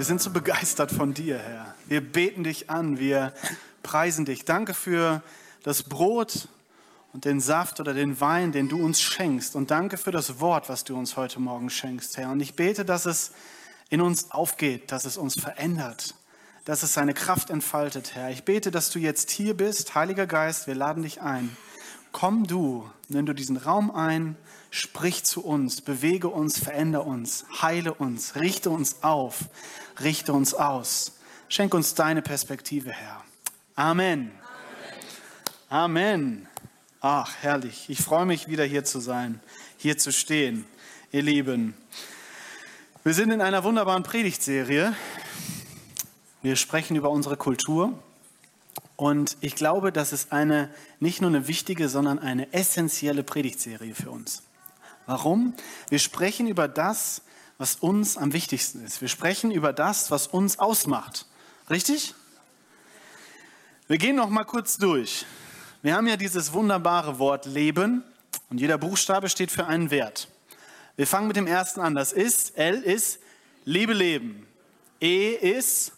Wir, sind so begeistert von dir, Herr. Wir beten dich an, wir preisen dich. Danke für das Brot und den Saft oder den Wein, den du uns schenkst. Und danke für das Wort, was du uns heute Morgen schenkst, Herr. Und ich bete, dass es in uns aufgeht, dass es uns verändert, dass es seine Kraft entfaltet, Herr. Ich bete, dass du jetzt hier bist, Heiliger Geist, wir laden dich ein. Komm du, nimm du diesen Raum ein, sprich zu uns, bewege uns, verändere uns, heile uns, richte uns auf, richte uns aus. Schenk uns deine Perspektive, Herr. Amen. Amen. Ach, herrlich. Ich freue mich wieder hier zu sein, hier zu stehen, ihr Lieben. Wir sind in einer wunderbaren Predigtserie. Wir sprechen über unsere Kultur. Und ich glaube, das ist eine, nicht nur eine wichtige, sondern eine essentielle Predigtserie für uns. Warum? Wir sprechen über das, was uns am wichtigsten ist. Wir sprechen über das, was uns ausmacht. Richtig? Wir gehen noch mal kurz durch. Wir haben ja dieses wunderbare Wort Leben und jeder Buchstabe steht für einen Wert. Wir fangen mit dem ersten an. Das ist, L ist Liebe leben. E ist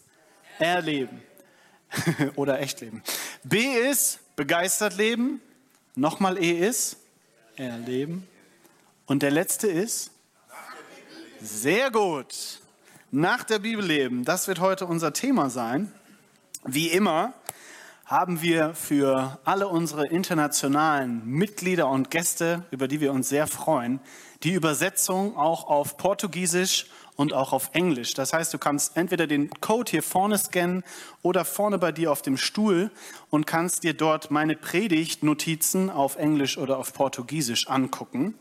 Erleben. Oder Echtleben. B ist begeistert leben. Nochmal E ist Erleben. Und der letzte ist sehr gut. Nach der Bibel leben. Das wird heute unser Thema sein. Wie immer haben wir für alle unsere internationalen Mitglieder und Gäste, über die wir uns sehr freuen, die Übersetzung auch auf Portugiesisch und auch auf Englisch. Das heißt, du kannst entweder den Code hier vorne scannen oder vorne bei dir auf dem Stuhl und kannst dir dort meine Predigtnotizen auf Englisch oder auf Portugiesisch angucken.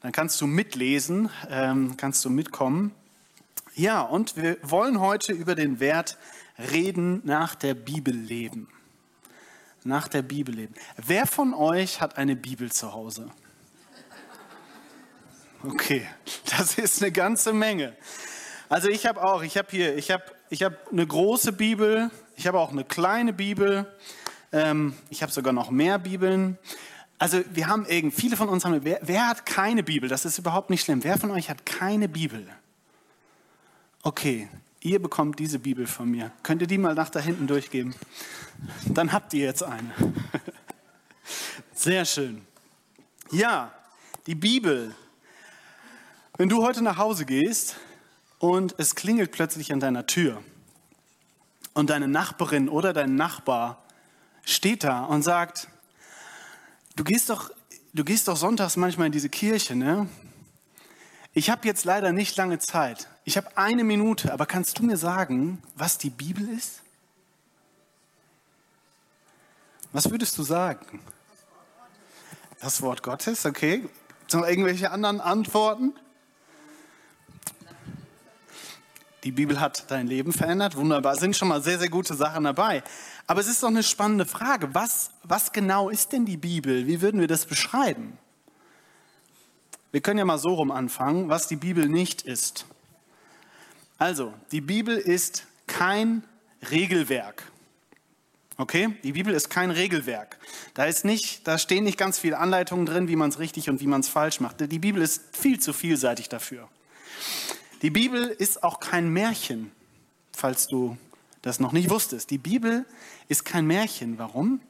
Dann kannst du mitlesen, ähm, kannst du mitkommen. Ja, und wir wollen heute über den Wert reden, nach der Bibel leben. Nach der Bibel leben. Wer von euch hat eine Bibel zu Hause? Okay, das ist eine ganze Menge. Also ich habe auch, ich habe hier, ich habe ich hab eine große Bibel, ich habe auch eine kleine Bibel, ähm, ich habe sogar noch mehr Bibeln. Also wir haben irgend, viele von uns haben, wer, wer hat keine Bibel? Das ist überhaupt nicht schlimm. Wer von euch hat keine Bibel? Okay, ihr bekommt diese Bibel von mir. Könnt ihr die mal nach da hinten durchgeben? Dann habt ihr jetzt eine. Sehr schön. Ja, die Bibel wenn du heute nach Hause gehst und es klingelt plötzlich an deiner Tür und deine Nachbarin oder dein Nachbar steht da und sagt, du gehst doch, du gehst doch sonntags manchmal in diese Kirche, ne? Ich habe jetzt leider nicht lange Zeit. Ich habe eine Minute, aber kannst du mir sagen, was die Bibel ist? Was würdest du sagen? Das Wort Gottes, okay. Noch irgendwelche anderen Antworten? Die Bibel hat dein Leben verändert. Wunderbar, sind schon mal sehr, sehr gute Sachen dabei. Aber es ist doch eine spannende Frage. Was, was genau ist denn die Bibel? Wie würden wir das beschreiben? Wir können ja mal so rum anfangen, was die Bibel nicht ist. Also, die Bibel ist kein Regelwerk. Okay? Die Bibel ist kein Regelwerk. Da, ist nicht, da stehen nicht ganz viele Anleitungen drin, wie man es richtig und wie man es falsch macht. Die Bibel ist viel zu vielseitig dafür. Die Bibel ist auch kein Märchen, falls du das noch nicht wusstest. Die Bibel ist kein Märchen. Warum?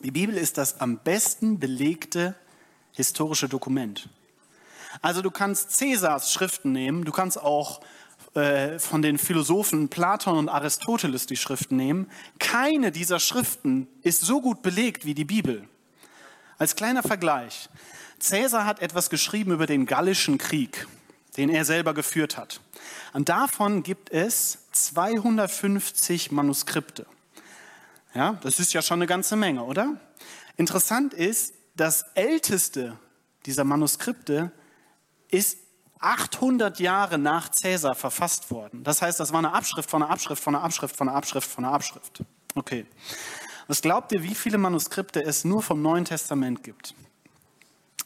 Die Bibel ist das am besten belegte historische Dokument. Also du kannst Cäsars Schriften nehmen, du kannst auch äh, von den Philosophen Platon und Aristoteles die Schriften nehmen. Keine dieser Schriften ist so gut belegt wie die Bibel. Als kleiner Vergleich. Cäsar hat etwas geschrieben über den Gallischen Krieg den er selber geführt hat. Und davon gibt es 250 Manuskripte. Ja, das ist ja schon eine ganze Menge, oder? Interessant ist, das älteste dieser Manuskripte ist 800 Jahre nach Cäsar verfasst worden. Das heißt, das war eine Abschrift von einer Abschrift von einer Abschrift von einer Abschrift von einer Abschrift. Okay. Was glaubt ihr, wie viele Manuskripte es nur vom Neuen Testament gibt?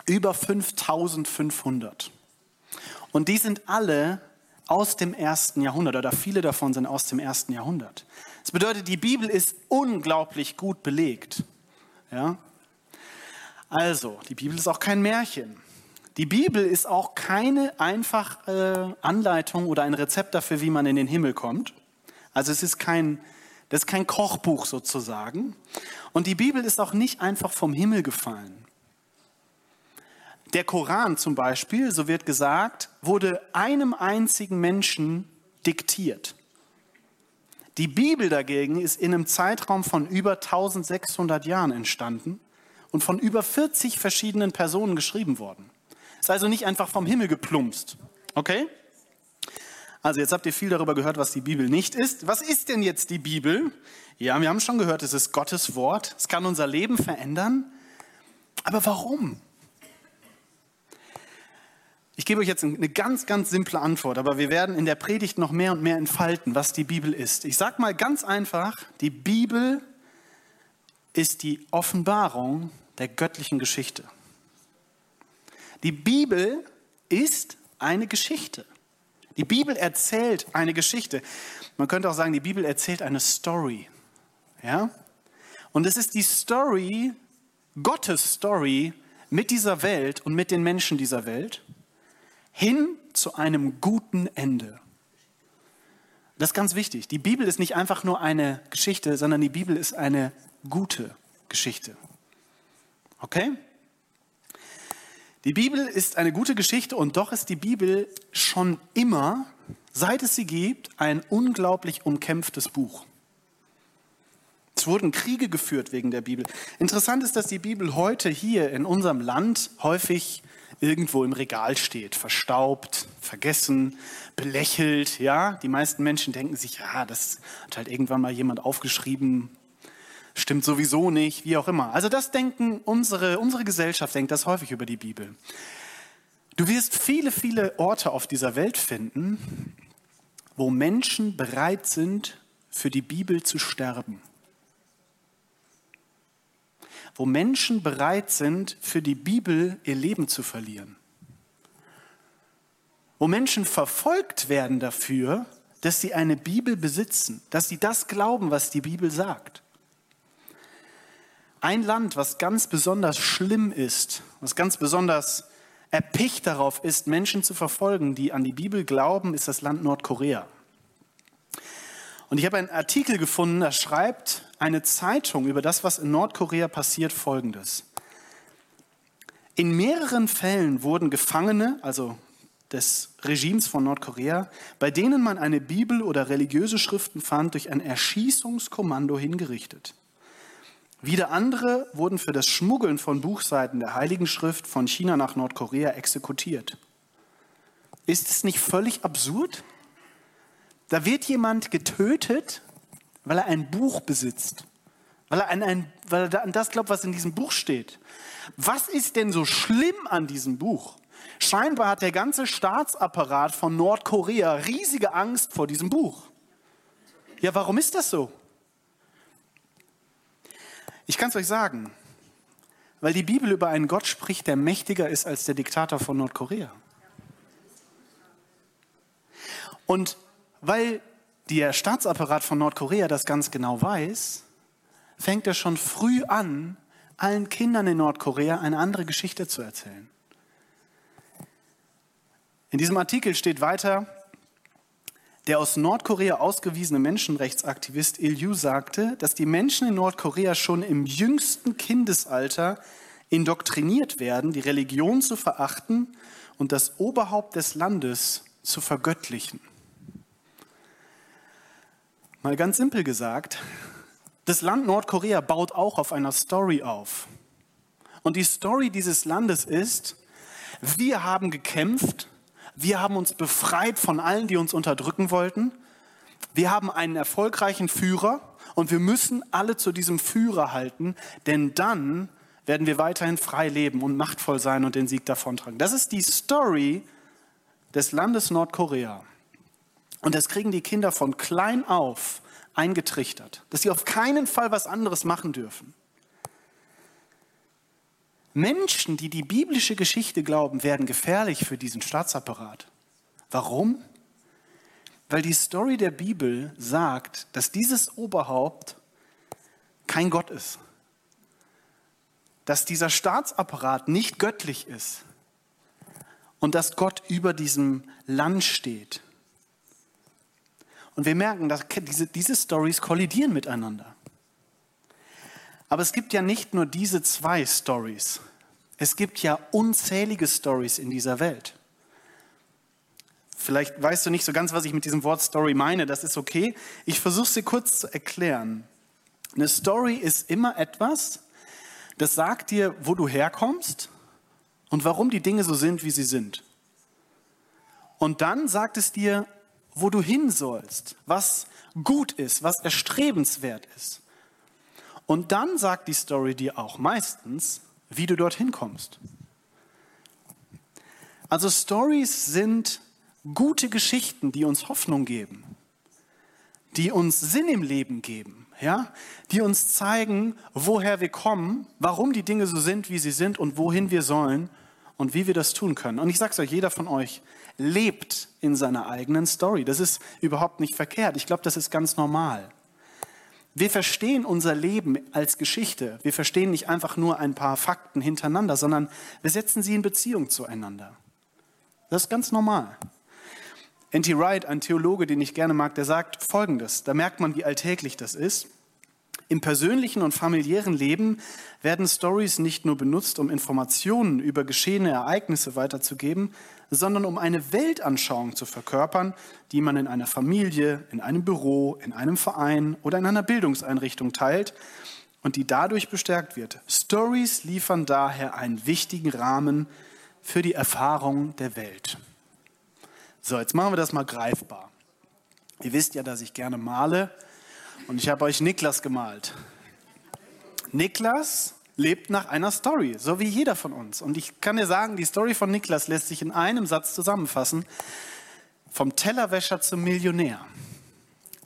Über 5500. Und die sind alle aus dem ersten Jahrhundert oder viele davon sind aus dem ersten Jahrhundert. Das bedeutet, die Bibel ist unglaublich gut belegt. Ja? Also, die Bibel ist auch kein Märchen. Die Bibel ist auch keine einfache Anleitung oder ein Rezept dafür, wie man in den Himmel kommt. Also es ist kein, das ist kein Kochbuch sozusagen. Und die Bibel ist auch nicht einfach vom Himmel gefallen. Der Koran zum Beispiel, so wird gesagt, wurde einem einzigen Menschen diktiert. Die Bibel dagegen ist in einem Zeitraum von über 1600 Jahren entstanden und von über 40 verschiedenen Personen geschrieben worden. Ist also nicht einfach vom Himmel geplumpst. Okay? Also jetzt habt ihr viel darüber gehört, was die Bibel nicht ist. Was ist denn jetzt die Bibel? Ja, wir haben schon gehört, es ist Gottes Wort. Es kann unser Leben verändern. Aber warum? Ich gebe euch jetzt eine ganz, ganz simple Antwort, aber wir werden in der Predigt noch mehr und mehr entfalten, was die Bibel ist. Ich sage mal ganz einfach, die Bibel ist die Offenbarung der göttlichen Geschichte. Die Bibel ist eine Geschichte. Die Bibel erzählt eine Geschichte. Man könnte auch sagen, die Bibel erzählt eine Story. Ja? Und es ist die Story, Gottes Story mit dieser Welt und mit den Menschen dieser Welt hin zu einem guten Ende. Das ist ganz wichtig. Die Bibel ist nicht einfach nur eine Geschichte, sondern die Bibel ist eine gute Geschichte. Okay? Die Bibel ist eine gute Geschichte und doch ist die Bibel schon immer, seit es sie gibt, ein unglaublich umkämpftes Buch. Es wurden Kriege geführt wegen der Bibel. Interessant ist, dass die Bibel heute hier in unserem Land häufig irgendwo im Regal steht, verstaubt, vergessen, belächelt. Ja, die meisten Menschen denken sich, ja, das hat halt irgendwann mal jemand aufgeschrieben, stimmt sowieso nicht, wie auch immer. Also das denken unsere unsere Gesellschaft denkt das häufig über die Bibel. Du wirst viele viele Orte auf dieser Welt finden, wo Menschen bereit sind, für die Bibel zu sterben wo Menschen bereit sind, für die Bibel ihr Leben zu verlieren. Wo Menschen verfolgt werden dafür, dass sie eine Bibel besitzen, dass sie das glauben, was die Bibel sagt. Ein Land, was ganz besonders schlimm ist, was ganz besonders erpicht darauf ist, Menschen zu verfolgen, die an die Bibel glauben, ist das Land Nordkorea. Und ich habe einen Artikel gefunden, da schreibt eine Zeitung über das, was in Nordkorea passiert, folgendes. In mehreren Fällen wurden Gefangene, also des Regimes von Nordkorea, bei denen man eine Bibel oder religiöse Schriften fand, durch ein Erschießungskommando hingerichtet. Wieder andere wurden für das Schmuggeln von Buchseiten der Heiligen Schrift von China nach Nordkorea exekutiert. Ist es nicht völlig absurd? Da wird jemand getötet, weil er ein Buch besitzt, weil er an, ein, weil er an das glaubt, was in diesem Buch steht. Was ist denn so schlimm an diesem Buch? Scheinbar hat der ganze Staatsapparat von Nordkorea riesige Angst vor diesem Buch. Ja, warum ist das so? Ich kann es euch sagen, weil die Bibel über einen Gott spricht, der mächtiger ist als der Diktator von Nordkorea. Und weil der Staatsapparat von Nordkorea das ganz genau weiß, fängt er schon früh an, allen Kindern in Nordkorea eine andere Geschichte zu erzählen. In diesem Artikel steht weiter, der aus Nordkorea ausgewiesene Menschenrechtsaktivist Il Yu sagte, dass die Menschen in Nordkorea schon im jüngsten Kindesalter indoktriniert werden, die Religion zu verachten und das Oberhaupt des Landes zu vergöttlichen. Mal ganz simpel gesagt, das Land Nordkorea baut auch auf einer Story auf. Und die Story dieses Landes ist, wir haben gekämpft, wir haben uns befreit von allen, die uns unterdrücken wollten. Wir haben einen erfolgreichen Führer und wir müssen alle zu diesem Führer halten, denn dann werden wir weiterhin frei leben und machtvoll sein und den Sieg davontragen. Das ist die Story des Landes Nordkorea. Und das kriegen die Kinder von klein auf eingetrichtert, dass sie auf keinen Fall was anderes machen dürfen. Menschen, die die biblische Geschichte glauben, werden gefährlich für diesen Staatsapparat. Warum? Weil die Story der Bibel sagt, dass dieses Oberhaupt kein Gott ist. Dass dieser Staatsapparat nicht göttlich ist. und dass Gott über diesem Land steht. Und wir merken, dass diese, diese Stories kollidieren miteinander. Aber es gibt ja nicht nur diese zwei Stories. Es gibt ja unzählige Stories in dieser Welt. Vielleicht weißt du nicht so ganz, was ich mit diesem Wort Story meine. Das ist okay. Ich versuche sie kurz zu erklären. Eine Story ist immer etwas, das sagt dir, wo du herkommst und warum die Dinge so sind, wie sie sind. Und dann sagt es dir, wo du hin sollst, was gut ist, was erstrebenswert ist. Und dann sagt die Story dir auch meistens, wie du dorthin kommst. Also Stories sind gute Geschichten, die uns Hoffnung geben, die uns Sinn im Leben geben, ja, die uns zeigen, woher wir kommen, warum die Dinge so sind, wie sie sind und wohin wir sollen und wie wir das tun können. Und ich sage es euch, jeder von euch lebt in seiner eigenen Story. Das ist überhaupt nicht verkehrt. Ich glaube, das ist ganz normal. Wir verstehen unser Leben als Geschichte. Wir verstehen nicht einfach nur ein paar Fakten hintereinander, sondern wir setzen sie in Beziehung zueinander. Das ist ganz normal. N.T. Wright, ein Theologe, den ich gerne mag, der sagt Folgendes. Da merkt man, wie alltäglich das ist. Im persönlichen und familiären Leben werden Stories nicht nur benutzt, um Informationen über geschehene Ereignisse weiterzugeben, sondern um eine Weltanschauung zu verkörpern, die man in einer Familie, in einem Büro, in einem Verein oder in einer Bildungseinrichtung teilt und die dadurch bestärkt wird. Stories liefern daher einen wichtigen Rahmen für die Erfahrung der Welt. So, jetzt machen wir das mal greifbar. Ihr wisst ja, dass ich gerne male. Und ich habe euch Niklas gemalt. Niklas lebt nach einer Story, so wie jeder von uns. Und ich kann dir sagen, die Story von Niklas lässt sich in einem Satz zusammenfassen. Vom Tellerwäscher zum Millionär.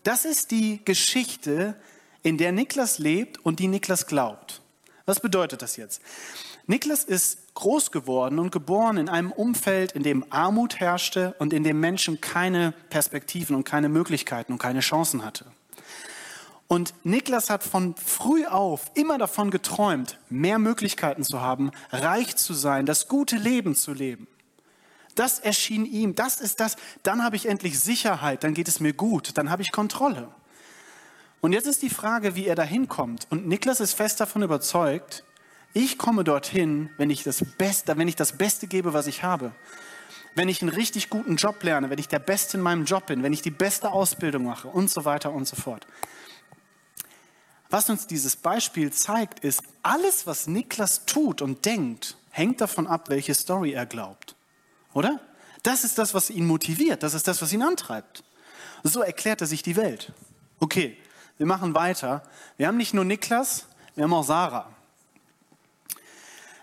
Das ist die Geschichte, in der Niklas lebt und die Niklas glaubt. Was bedeutet das jetzt? Niklas ist groß geworden und geboren in einem Umfeld, in dem Armut herrschte und in dem Menschen keine Perspektiven und keine Möglichkeiten und keine Chancen hatte. Und Niklas hat von früh auf immer davon geträumt, mehr Möglichkeiten zu haben, reich zu sein, das gute Leben zu leben. Das erschien ihm, das ist das, dann habe ich endlich Sicherheit, dann geht es mir gut, dann habe ich Kontrolle. Und jetzt ist die Frage, wie er dahin kommt. Und Niklas ist fest davon überzeugt, ich komme dorthin, wenn ich das Beste, wenn ich das Beste gebe, was ich habe. Wenn ich einen richtig guten Job lerne, wenn ich der Beste in meinem Job bin, wenn ich die beste Ausbildung mache und so weiter und so fort. Was uns dieses Beispiel zeigt, ist, alles, was Niklas tut und denkt, hängt davon ab, welche Story er glaubt. Oder? Das ist das, was ihn motiviert. Das ist das, was ihn antreibt. So erklärt er sich die Welt. Okay, wir machen weiter. Wir haben nicht nur Niklas, wir haben auch Sarah.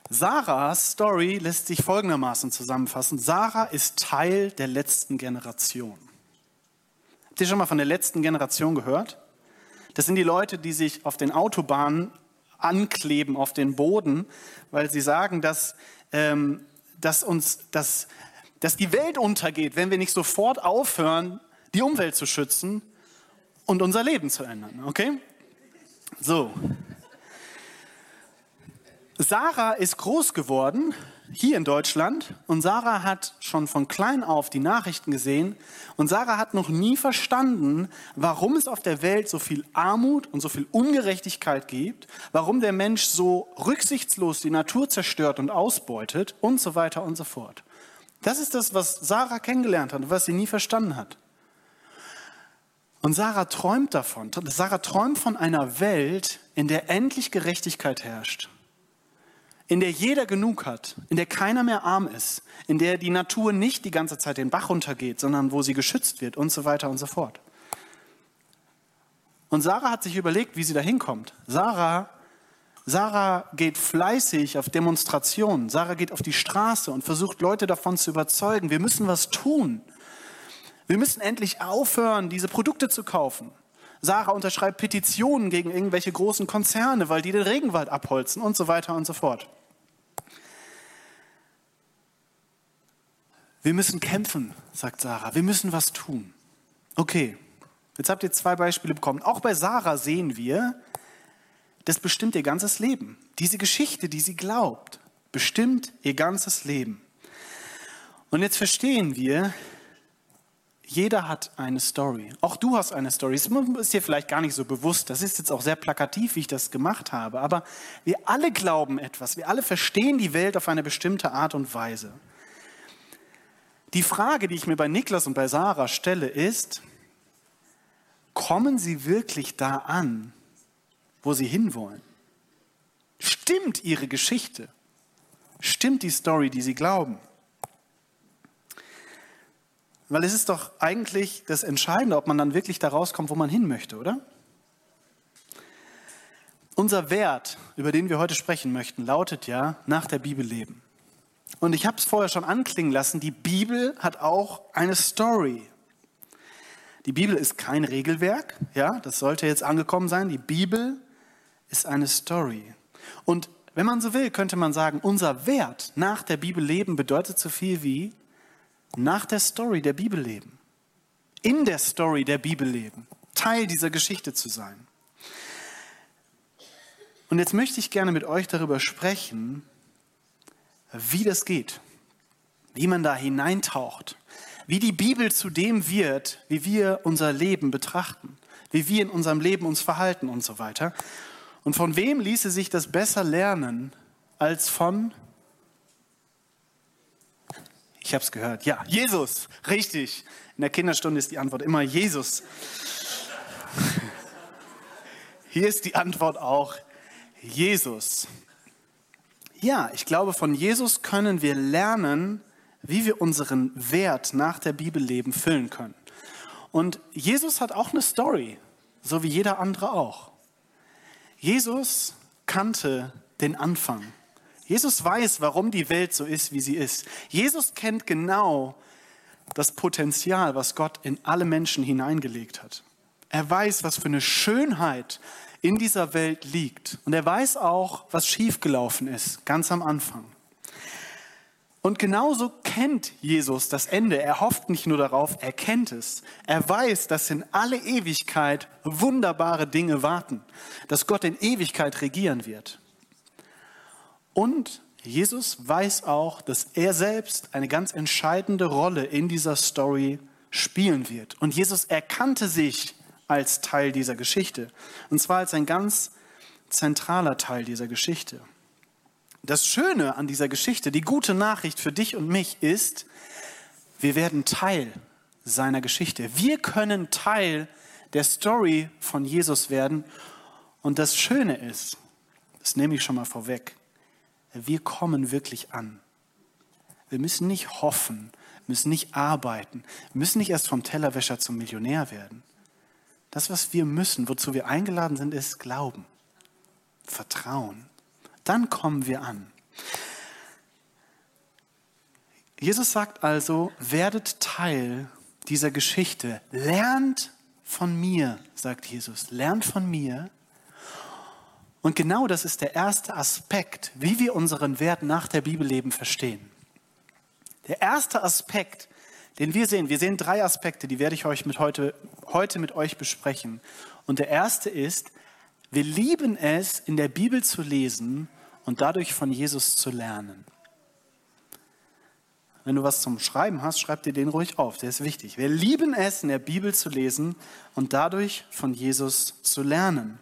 Sarahs Story lässt sich folgendermaßen zusammenfassen. Sarah ist Teil der letzten Generation. Habt ihr schon mal von der letzten Generation gehört? Das sind die Leute, die sich auf den Autobahnen ankleben, auf den Boden, weil sie sagen, dass, ähm, dass, uns, dass, dass die Welt untergeht, wenn wir nicht sofort aufhören, die Umwelt zu schützen und unser Leben zu ändern. Okay? So. Sarah ist groß geworden hier in Deutschland und Sarah hat schon von klein auf die Nachrichten gesehen und Sarah hat noch nie verstanden, warum es auf der Welt so viel Armut und so viel Ungerechtigkeit gibt, warum der Mensch so rücksichtslos die Natur zerstört und ausbeutet und so weiter und so fort. Das ist das, was Sarah kennengelernt hat und was sie nie verstanden hat. Und Sarah träumt davon. Sarah träumt von einer Welt, in der endlich Gerechtigkeit herrscht in der jeder genug hat, in der keiner mehr arm ist, in der die Natur nicht die ganze Zeit den Bach runtergeht, sondern wo sie geschützt wird und so weiter und so fort. Und Sarah hat sich überlegt, wie sie da hinkommt. Sarah, Sarah geht fleißig auf Demonstrationen. Sarah geht auf die Straße und versucht Leute davon zu überzeugen, wir müssen was tun. Wir müssen endlich aufhören, diese Produkte zu kaufen. Sarah unterschreibt Petitionen gegen irgendwelche großen Konzerne, weil die den Regenwald abholzen und so weiter und so fort. Wir müssen kämpfen, sagt Sarah. Wir müssen was tun. Okay, jetzt habt ihr zwei Beispiele bekommen. Auch bei Sarah sehen wir, das bestimmt ihr ganzes Leben. Diese Geschichte, die sie glaubt, bestimmt ihr ganzes Leben. Und jetzt verstehen wir, jeder hat eine Story. Auch du hast eine Story. Das ist dir vielleicht gar nicht so bewusst. Das ist jetzt auch sehr plakativ, wie ich das gemacht habe. Aber wir alle glauben etwas. Wir alle verstehen die Welt auf eine bestimmte Art und Weise. Die Frage, die ich mir bei Niklas und bei Sarah stelle, ist, kommen sie wirklich da an, wo sie hinwollen? Stimmt ihre Geschichte? Stimmt die Story, die sie glauben? Weil es ist doch eigentlich das Entscheidende, ob man dann wirklich da rauskommt, wo man hin möchte, oder? Unser Wert, über den wir heute sprechen möchten, lautet ja nach der Bibel leben. Und ich habe es vorher schon anklingen lassen, die Bibel hat auch eine Story. Die Bibel ist kein Regelwerk, ja, das sollte jetzt angekommen sein. Die Bibel ist eine Story. Und wenn man so will, könnte man sagen, unser Wert nach der Bibel leben bedeutet so viel wie nach der Story der Bibel leben. In der Story der Bibel leben. Teil dieser Geschichte zu sein. Und jetzt möchte ich gerne mit euch darüber sprechen, wie das geht, wie man da hineintaucht, wie die Bibel zu dem wird, wie wir unser Leben betrachten, wie wir in unserem Leben uns verhalten und so weiter. Und von wem ließe sich das besser lernen als von ich habe es gehört. Ja, Jesus. Richtig. In der Kinderstunde ist die Antwort immer Jesus. Hier ist die Antwort auch Jesus. Ja, ich glaube, von Jesus können wir lernen, wie wir unseren Wert nach der Bibelleben füllen können. Und Jesus hat auch eine Story, so wie jeder andere auch. Jesus kannte den Anfang. Jesus weiß, warum die Welt so ist, wie sie ist. Jesus kennt genau das Potenzial, was Gott in alle Menschen hineingelegt hat. Er weiß, was für eine Schönheit in dieser Welt liegt. Und er weiß auch, was schiefgelaufen ist, ganz am Anfang. Und genauso kennt Jesus das Ende. Er hofft nicht nur darauf, er kennt es. Er weiß, dass in alle Ewigkeit wunderbare Dinge warten, dass Gott in Ewigkeit regieren wird. Und Jesus weiß auch, dass er selbst eine ganz entscheidende Rolle in dieser Story spielen wird. Und Jesus erkannte sich als Teil dieser Geschichte. Und zwar als ein ganz zentraler Teil dieser Geschichte. Das Schöne an dieser Geschichte, die gute Nachricht für dich und mich ist, wir werden Teil seiner Geschichte. Wir können Teil der Story von Jesus werden. Und das Schöne ist, das nehme ich schon mal vorweg, wir kommen wirklich an. Wir müssen nicht hoffen, müssen nicht arbeiten, müssen nicht erst vom Tellerwäscher zum Millionär werden. Das, was wir müssen, wozu wir eingeladen sind, ist Glauben, Vertrauen. Dann kommen wir an. Jesus sagt also, werdet Teil dieser Geschichte. Lernt von mir, sagt Jesus, lernt von mir, und genau das ist der erste Aspekt, wie wir unseren Wert nach der Bibelleben verstehen. Der erste Aspekt, den wir sehen, wir sehen drei Aspekte, die werde ich euch mit heute, heute mit euch besprechen. Und der erste ist, wir lieben es, in der Bibel zu lesen und dadurch von Jesus zu lernen. Wenn du was zum Schreiben hast, schreib dir den ruhig auf, der ist wichtig. Wir lieben es, in der Bibel zu lesen und dadurch von Jesus zu lernen.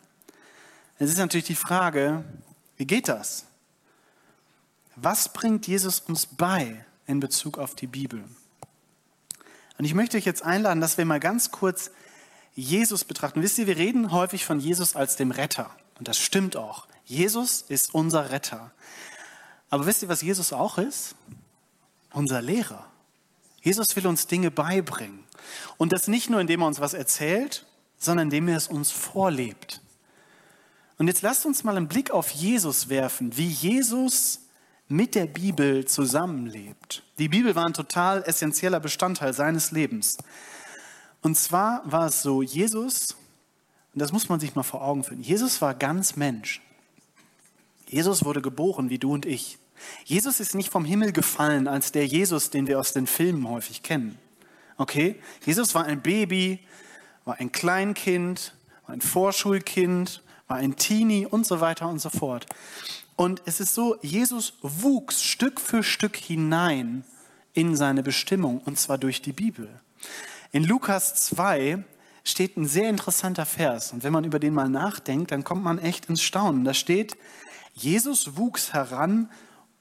Es ist natürlich die Frage, wie geht das? Was bringt Jesus uns bei in Bezug auf die Bibel? Und ich möchte euch jetzt einladen, dass wir mal ganz kurz Jesus betrachten. Wisst ihr, wir reden häufig von Jesus als dem Retter. Und das stimmt auch. Jesus ist unser Retter. Aber wisst ihr, was Jesus auch ist? Unser Lehrer. Jesus will uns Dinge beibringen. Und das nicht nur, indem er uns was erzählt, sondern indem er es uns vorlebt. Und jetzt lasst uns mal einen Blick auf Jesus werfen, wie Jesus mit der Bibel zusammenlebt. Die Bibel war ein total essentieller Bestandteil seines Lebens. Und zwar war es so, Jesus, und das muss man sich mal vor Augen führen, Jesus war ganz Mensch. Jesus wurde geboren wie du und ich. Jesus ist nicht vom Himmel gefallen als der Jesus, den wir aus den Filmen häufig kennen. Okay? Jesus war ein Baby, war ein Kleinkind, war ein Vorschulkind, war ein Teenie und so weiter und so fort. Und es ist so, Jesus wuchs Stück für Stück hinein in seine Bestimmung, und zwar durch die Bibel. In Lukas 2 steht ein sehr interessanter Vers. Und wenn man über den mal nachdenkt, dann kommt man echt ins Staunen. Da steht, Jesus wuchs heran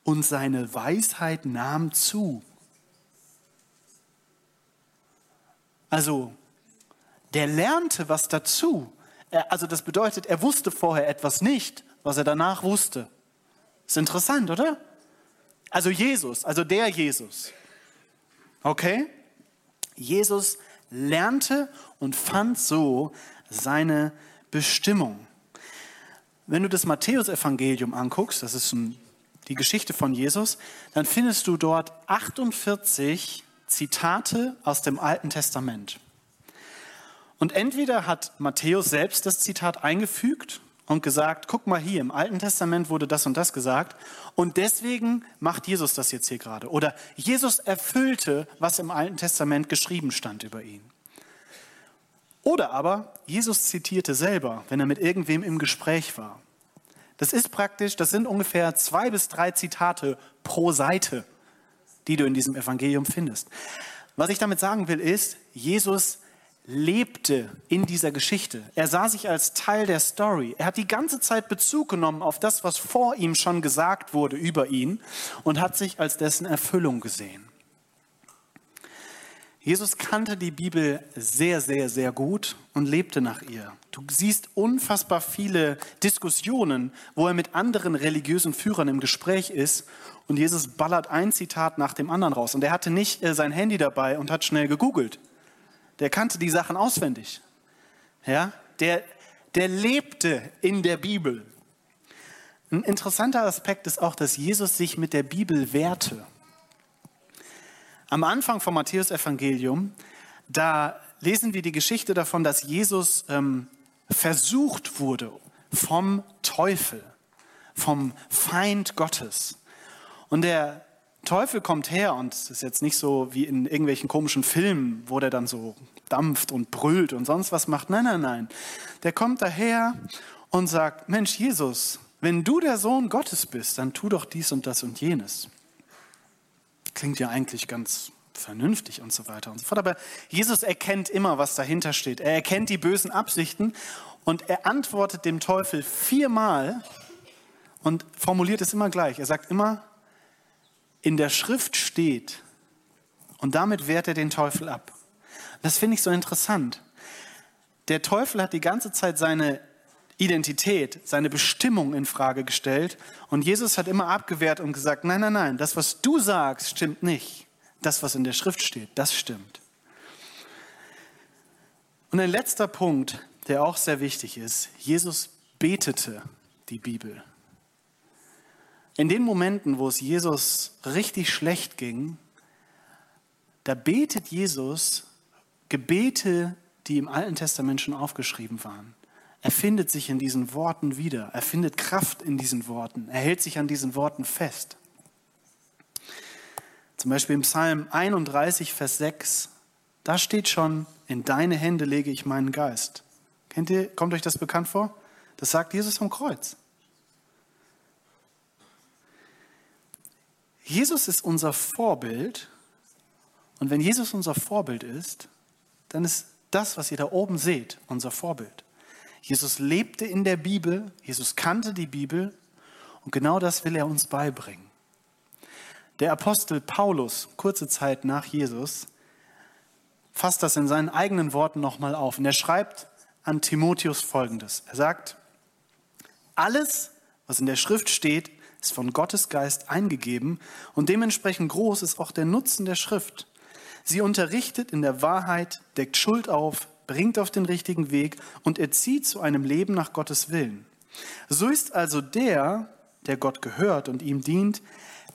und seine Weisheit nahm zu. Also, der lernte was dazu. Also das bedeutet, er wusste vorher etwas nicht, was er danach wusste. Ist interessant, oder? Also Jesus, also der Jesus. Okay? Jesus lernte und fand so seine Bestimmung. Wenn du das Matthäusevangelium anguckst, das ist die Geschichte von Jesus, dann findest du dort 48 Zitate aus dem Alten Testament. Und entweder hat Matthäus selbst das Zitat eingefügt und gesagt, guck mal hier, im Alten Testament wurde das und das gesagt und deswegen macht Jesus das jetzt hier gerade. Oder Jesus erfüllte, was im Alten Testament geschrieben stand über ihn. Oder aber Jesus zitierte selber, wenn er mit irgendwem im Gespräch war. Das ist praktisch, das sind ungefähr zwei bis drei Zitate pro Seite, die du in diesem Evangelium findest. Was ich damit sagen will, ist, Jesus lebte in dieser Geschichte. Er sah sich als Teil der Story. Er hat die ganze Zeit Bezug genommen auf das, was vor ihm schon gesagt wurde über ihn und hat sich als dessen Erfüllung gesehen. Jesus kannte die Bibel sehr, sehr, sehr gut und lebte nach ihr. Du siehst unfassbar viele Diskussionen, wo er mit anderen religiösen Führern im Gespräch ist und Jesus ballert ein Zitat nach dem anderen raus. Und er hatte nicht äh, sein Handy dabei und hat schnell gegoogelt der kannte die Sachen auswendig. Ja, der, der lebte in der Bibel. Ein interessanter Aspekt ist auch, dass Jesus sich mit der Bibel wehrte. Am Anfang vom Matthäus-Evangelium, da lesen wir die Geschichte davon, dass Jesus ähm, versucht wurde vom Teufel, vom Feind Gottes. Und der Teufel kommt her und es ist jetzt nicht so wie in irgendwelchen komischen Filmen, wo der dann so dampft und brüllt und sonst was macht. Nein, nein, nein. Der kommt daher und sagt, Mensch, Jesus, wenn du der Sohn Gottes bist, dann tu doch dies und das und jenes. Klingt ja eigentlich ganz vernünftig und so weiter und so fort. Aber Jesus erkennt immer, was dahinter steht. Er erkennt die bösen Absichten und er antwortet dem Teufel viermal und formuliert es immer gleich. Er sagt immer, in der Schrift steht. Und damit wehrt er den Teufel ab. Das finde ich so interessant. Der Teufel hat die ganze Zeit seine Identität, seine Bestimmung in Frage gestellt und Jesus hat immer abgewehrt und gesagt, nein, nein, nein, das was du sagst, stimmt nicht. Das was in der Schrift steht, das stimmt. Und ein letzter Punkt, der auch sehr wichtig ist, Jesus betete die Bibel. In den Momenten, wo es Jesus richtig schlecht ging, da betet Jesus Gebete, die im Alten Testament schon aufgeschrieben waren. Er findet sich in diesen Worten wieder. Er findet Kraft in diesen Worten. Er hält sich an diesen Worten fest. Zum Beispiel im Psalm 31, Vers 6, da steht schon, in deine Hände lege ich meinen Geist. Kennt ihr, kommt euch das bekannt vor? Das sagt Jesus am Kreuz. Jesus ist unser Vorbild. Und wenn Jesus unser Vorbild ist, dann ist das, was ihr da oben seht, unser Vorbild. Jesus lebte in der Bibel, Jesus kannte die Bibel und genau das will er uns beibringen. Der Apostel Paulus, kurze Zeit nach Jesus, fasst das in seinen eigenen Worten nochmal auf. Und er schreibt an Timotheus folgendes. Er sagt, alles, was in der Schrift steht, ist von Gottes Geist eingegeben und dementsprechend groß ist auch der Nutzen der Schrift. Sie unterrichtet in der Wahrheit, deckt Schuld auf, bringt auf den richtigen Weg und erzieht zu einem Leben nach Gottes Willen. So ist also der, der Gott gehört und ihm dient,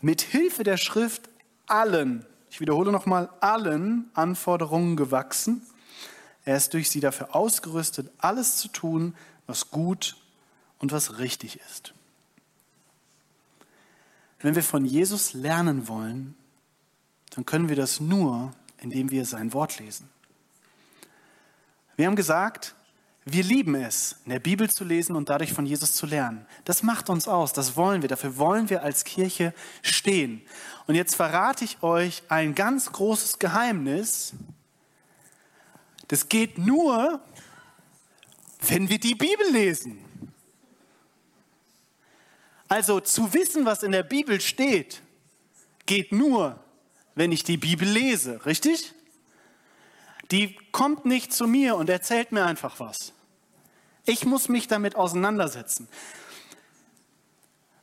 mit Hilfe der Schrift allen, ich wiederhole nochmal, allen Anforderungen gewachsen. Er ist durch sie dafür ausgerüstet, alles zu tun, was gut und was richtig ist. Wenn wir von Jesus lernen wollen, dann können wir das nur, indem wir sein Wort lesen. Wir haben gesagt, Wir lieben es, in der Bibel zu lesen und dadurch von Jesus zu lernen. Das macht uns aus, das wollen wir, dafür wollen wir als Kirche stehen. Und jetzt verrate ich euch ein ganz großes Geheimnis. Das geht nur, wenn wir die Bibel lesen. Also zu wissen, was in der Bibel steht, geht nur, wenn ich die Bibel lese, richtig? Die kommt nicht zu mir und erzählt mir einfach was. Ich muss mich damit auseinandersetzen.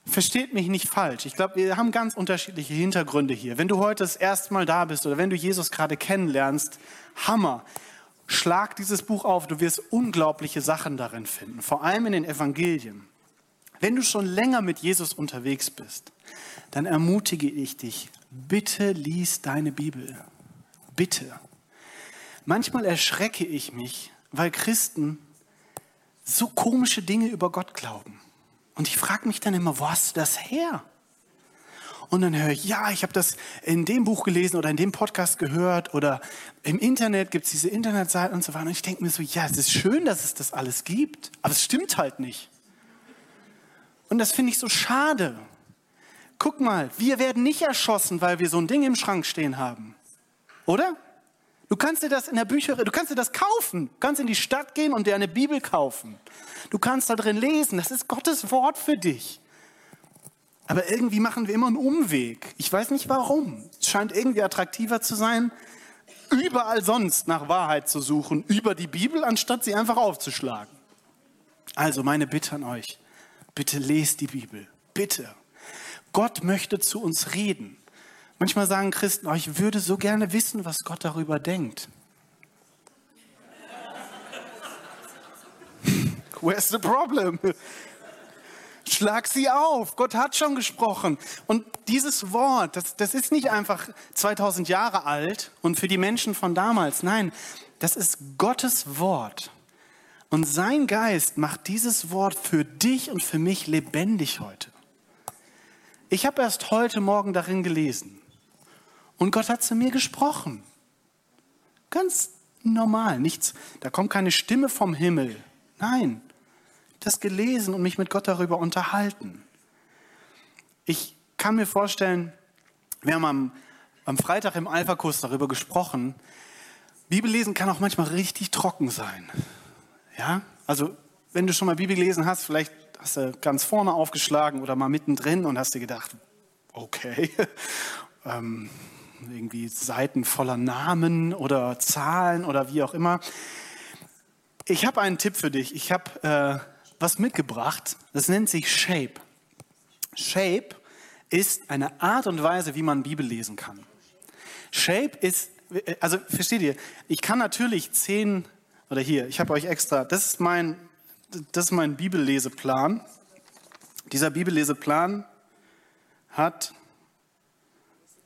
Versteht mich nicht falsch. Ich glaube, wir haben ganz unterschiedliche Hintergründe hier. Wenn du heute das erste Mal da bist oder wenn du Jesus gerade kennenlernst, Hammer. Schlag dieses Buch auf, du wirst unglaubliche Sachen darin finden, vor allem in den Evangelien. Wenn du schon länger mit Jesus unterwegs bist, dann ermutige ich dich, bitte lies deine Bibel. Bitte. Manchmal erschrecke ich mich, weil Christen so komische Dinge über Gott glauben. Und ich frage mich dann immer, wo hast du das her? Und dann höre ich, ja, ich habe das in dem Buch gelesen oder in dem Podcast gehört oder im Internet gibt es diese Internetseite und so weiter. Und ich denke mir so, ja, es ist schön, dass es das alles gibt, aber es stimmt halt nicht. Und das finde ich so schade. Guck mal, wir werden nicht erschossen, weil wir so ein Ding im Schrank stehen haben. Oder? Du kannst dir das in der Bücherei, du kannst dir das kaufen. Du kannst in die Stadt gehen und dir eine Bibel kaufen. Du kannst da drin lesen. Das ist Gottes Wort für dich. Aber irgendwie machen wir immer einen Umweg. Ich weiß nicht warum. Es scheint irgendwie attraktiver zu sein, überall sonst nach Wahrheit zu suchen, über die Bibel, anstatt sie einfach aufzuschlagen. Also meine Bitte an euch, bitte lest die Bibel. Bitte. Gott möchte zu uns reden. Manchmal sagen Christen, oh, ich würde so gerne wissen, was Gott darüber denkt. Where's the problem? Schlag sie auf. Gott hat schon gesprochen. Und dieses Wort, das, das ist nicht einfach 2000 Jahre alt und für die Menschen von damals. Nein, das ist Gottes Wort. Und sein Geist macht dieses Wort für dich und für mich lebendig heute. Ich habe erst heute Morgen darin gelesen. Und Gott hat zu mir gesprochen. Ganz normal, nichts. Da kommt keine Stimme vom Himmel. Nein, das gelesen und mich mit Gott darüber unterhalten. Ich kann mir vorstellen, wir haben am, am Freitag im Alpha-Kurs darüber gesprochen. Bibellesen kann auch manchmal richtig trocken sein. Ja, also wenn du schon mal Bibel gelesen hast, vielleicht hast du ganz vorne aufgeschlagen oder mal mittendrin und hast dir gedacht, okay, ähm, irgendwie Seiten voller Namen oder Zahlen oder wie auch immer. Ich habe einen Tipp für dich. Ich habe äh, was mitgebracht. Das nennt sich Shape. Shape ist eine Art und Weise, wie man Bibel lesen kann. Shape ist, also versteht ihr, ich kann natürlich zehn, oder hier, ich habe euch extra, das ist mein, das ist mein Bibelleseplan. Dieser Bibelleseplan hat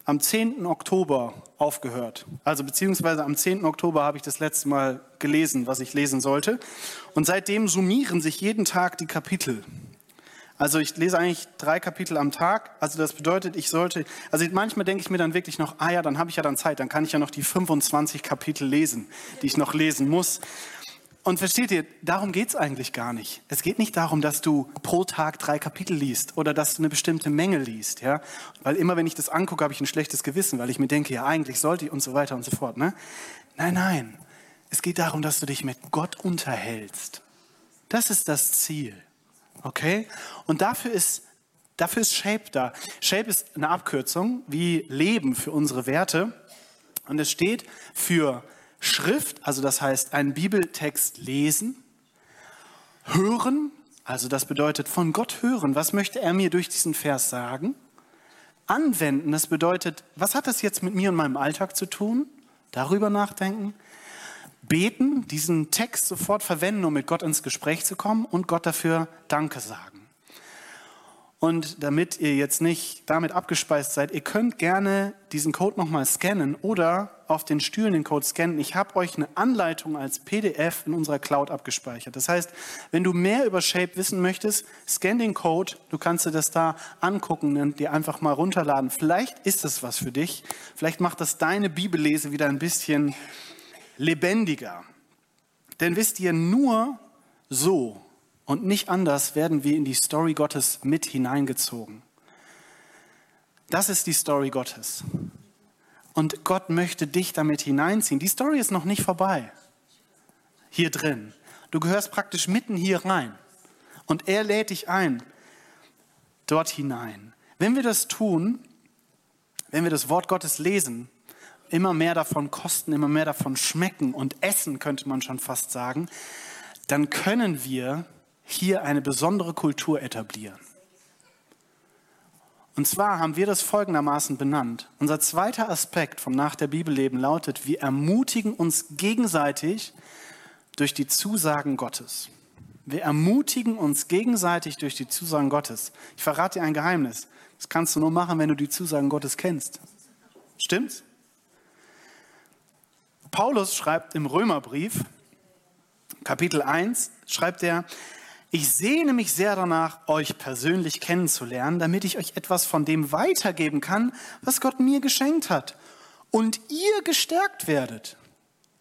am 10. Oktober aufgehört. Also beziehungsweise am 10. Oktober habe ich das letzte Mal gelesen, was ich lesen sollte. Und seitdem summieren sich jeden Tag die Kapitel. Also ich lese eigentlich drei Kapitel am Tag. Also das bedeutet, ich sollte, also manchmal denke ich mir dann wirklich noch, ah ja, dann habe ich ja dann Zeit, dann kann ich ja noch die 25 Kapitel lesen, die ich noch lesen muss. Und versteht ihr, darum geht es eigentlich gar nicht. Es geht nicht darum, dass du pro Tag drei Kapitel liest oder dass du eine bestimmte Menge liest. Ja? Weil immer, wenn ich das angucke, habe ich ein schlechtes Gewissen, weil ich mir denke, ja, eigentlich sollte ich und so weiter und so fort. Ne? Nein, nein. Es geht darum, dass du dich mit Gott unterhältst. Das ist das Ziel. Okay? Und dafür ist, dafür ist Shape da. Shape ist eine Abkürzung wie Leben für unsere Werte. Und es steht für Schrift, also das heißt einen Bibeltext lesen, hören, also das bedeutet von Gott hören, was möchte er mir durch diesen Vers sagen, anwenden, das bedeutet, was hat das jetzt mit mir und meinem Alltag zu tun, darüber nachdenken, beten, diesen Text sofort verwenden, um mit Gott ins Gespräch zu kommen und Gott dafür Danke sagen. Und damit ihr jetzt nicht damit abgespeist seid, ihr könnt gerne diesen Code nochmal scannen oder auf den Stühlen den Code scannen. Ich habe euch eine Anleitung als PDF in unserer Cloud abgespeichert. Das heißt, wenn du mehr über Shape wissen möchtest, scan den Code. Du kannst dir das da angucken und dir einfach mal runterladen. Vielleicht ist das was für dich. Vielleicht macht das deine Bibellese wieder ein bisschen lebendiger. Denn wisst ihr, nur so und nicht anders werden wir in die Story Gottes mit hineingezogen. Das ist die Story Gottes. Und Gott möchte dich damit hineinziehen. Die Story ist noch nicht vorbei. Hier drin. Du gehörst praktisch mitten hier rein. Und er lädt dich ein, dort hinein. Wenn wir das tun, wenn wir das Wort Gottes lesen, immer mehr davon kosten, immer mehr davon schmecken und essen, könnte man schon fast sagen, dann können wir hier eine besondere Kultur etablieren. Und zwar haben wir das folgendermaßen benannt. Unser zweiter Aspekt vom Nach der Bibelleben lautet, wir ermutigen uns gegenseitig durch die Zusagen Gottes. Wir ermutigen uns gegenseitig durch die Zusagen Gottes. Ich verrate dir ein Geheimnis. Das kannst du nur machen, wenn du die Zusagen Gottes kennst. Stimmt's? Paulus schreibt im Römerbrief, Kapitel 1, schreibt er, ich sehne mich sehr danach, euch persönlich kennenzulernen, damit ich euch etwas von dem weitergeben kann, was Gott mir geschenkt hat. Und ihr gestärkt werdet.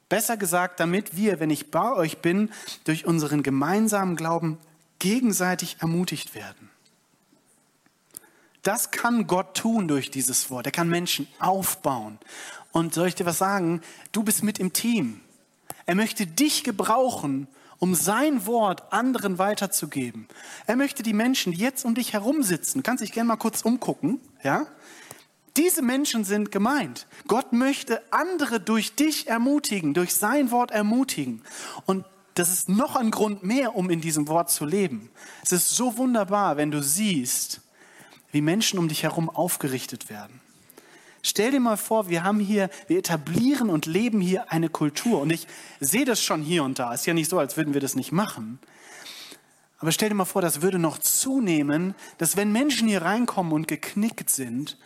Besser gesagt, damit wir, wenn ich bei euch bin, durch unseren gemeinsamen Glauben gegenseitig ermutigt werden. Das kann Gott tun durch dieses Wort. Er kann Menschen aufbauen. Und soll ich dir was sagen? Du bist mit im Team. Er möchte dich gebrauchen, um sein Wort anderen weiterzugeben. Er möchte die Menschen, die jetzt um dich herum sitzen, kannst dich gerne mal kurz umgucken, ja? Diese Menschen sind gemeint. Gott möchte andere durch dich ermutigen, durch sein Wort ermutigen. Und das ist noch ein Grund mehr, um in diesem Wort zu leben. Es ist so wunderbar, wenn du siehst, wie Menschen um dich herum aufgerichtet werden. Stell dir mal vor, wir haben hier, wir etablieren und leben hier eine Kultur. Und ich sehe das schon hier und da. Ist ja nicht so, als würden wir das nicht machen. Aber stell dir mal vor, das würde noch zunehmen, dass wenn Menschen hier reinkommen und geknickt sind,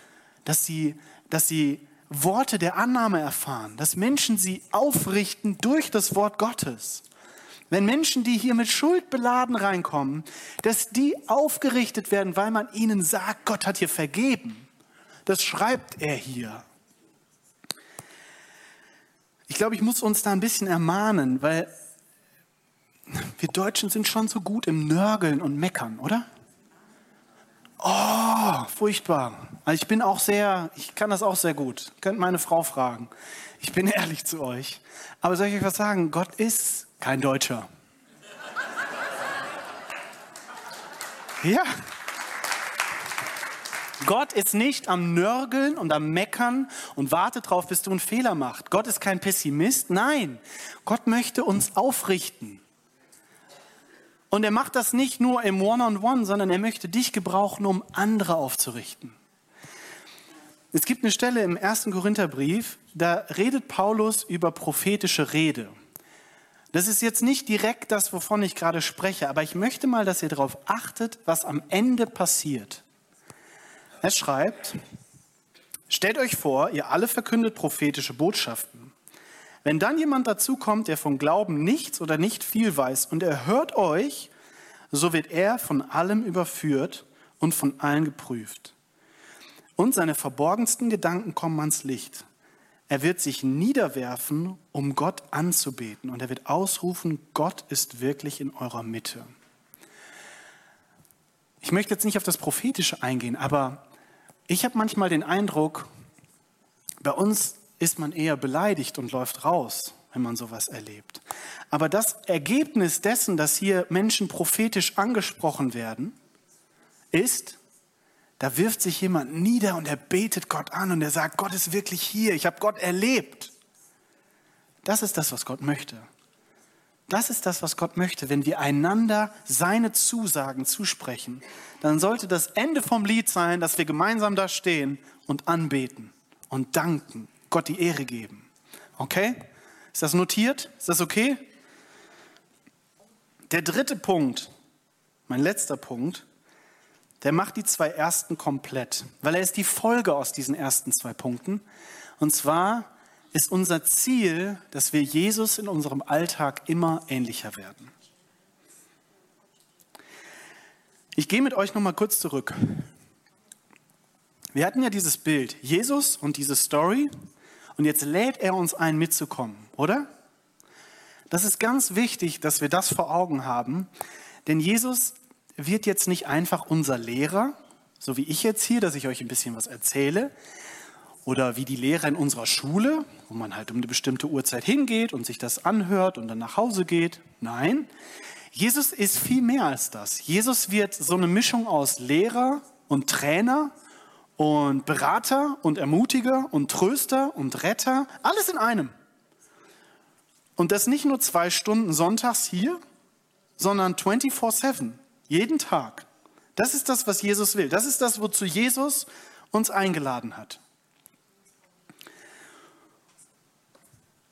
dass sie, dass sie Worte der Annahme erfahren, dass Menschen sie aufrichten durch das Wort Gottes. Wenn Menschen, die hier mit Schuld beladen reinkommen, dass die aufgerichtet werden, weil man ihnen sagt, Gott hat hier vergeben. Das schreibt er hier. Ich glaube, ich muss uns da ein bisschen ermahnen, weil wir Deutschen sind schon so gut im Nörgeln und Meckern, oder? Oh, furchtbar. Also ich bin auch sehr, ich kann das auch sehr gut. Könnt meine Frau fragen. Ich bin ehrlich zu euch. Aber soll ich euch was sagen? Gott ist kein Deutscher. Ja. Gott ist nicht am Nörgeln und am Meckern und wartet drauf, bis du einen Fehler machst. Gott ist kein Pessimist. Nein, Gott möchte uns aufrichten. Und er macht das nicht nur im One-on-One, -on -One, sondern er möchte dich gebrauchen, um andere aufzurichten. Es gibt eine Stelle im ersten Korintherbrief, da redet Paulus über prophetische Rede. Das ist jetzt nicht direkt das, wovon ich gerade spreche, aber ich möchte mal, dass ihr darauf achtet, was am Ende passiert. Er schreibt, stellt euch vor, ihr alle verkündet prophetische Botschaften. Wenn dann jemand dazukommt, der vom Glauben nichts oder nicht viel weiß und er hört euch, so wird er von allem überführt und von allen geprüft. Und seine verborgensten Gedanken kommen ans Licht. Er wird sich niederwerfen, um Gott anzubeten. Und er wird ausrufen, Gott ist wirklich in eurer Mitte. Ich möchte jetzt nicht auf das Prophetische eingehen, aber ich habe manchmal den Eindruck, bei uns ist man eher beleidigt und läuft raus, wenn man sowas erlebt. Aber das Ergebnis dessen, dass hier Menschen prophetisch angesprochen werden, ist, da wirft sich jemand nieder und er betet Gott an und er sagt, Gott ist wirklich hier, ich habe Gott erlebt. Das ist das, was Gott möchte. Das ist das, was Gott möchte. Wenn wir einander seine Zusagen zusprechen, dann sollte das Ende vom Lied sein, dass wir gemeinsam da stehen und anbeten und danken Gott die Ehre geben. Okay? Ist das notiert? Ist das okay? Der dritte Punkt, mein letzter Punkt, der macht die zwei ersten komplett, weil er ist die Folge aus diesen ersten zwei Punkten. Und zwar ist unser Ziel, dass wir Jesus in unserem Alltag immer ähnlicher werden. Ich gehe mit euch noch mal kurz zurück. Wir hatten ja dieses Bild, Jesus und diese Story und jetzt lädt er uns ein, mitzukommen, oder? Das ist ganz wichtig, dass wir das vor Augen haben, denn Jesus wird jetzt nicht einfach unser Lehrer, so wie ich jetzt hier, dass ich euch ein bisschen was erzähle, oder wie die Lehrer in unserer Schule, wo man halt um eine bestimmte Uhrzeit hingeht und sich das anhört und dann nach Hause geht. Nein, Jesus ist viel mehr als das. Jesus wird so eine Mischung aus Lehrer und Trainer und Berater und Ermutiger und Tröster und Retter, alles in einem. Und das nicht nur zwei Stunden sonntags hier, sondern 24-7, jeden Tag. Das ist das, was Jesus will. Das ist das, wozu Jesus uns eingeladen hat.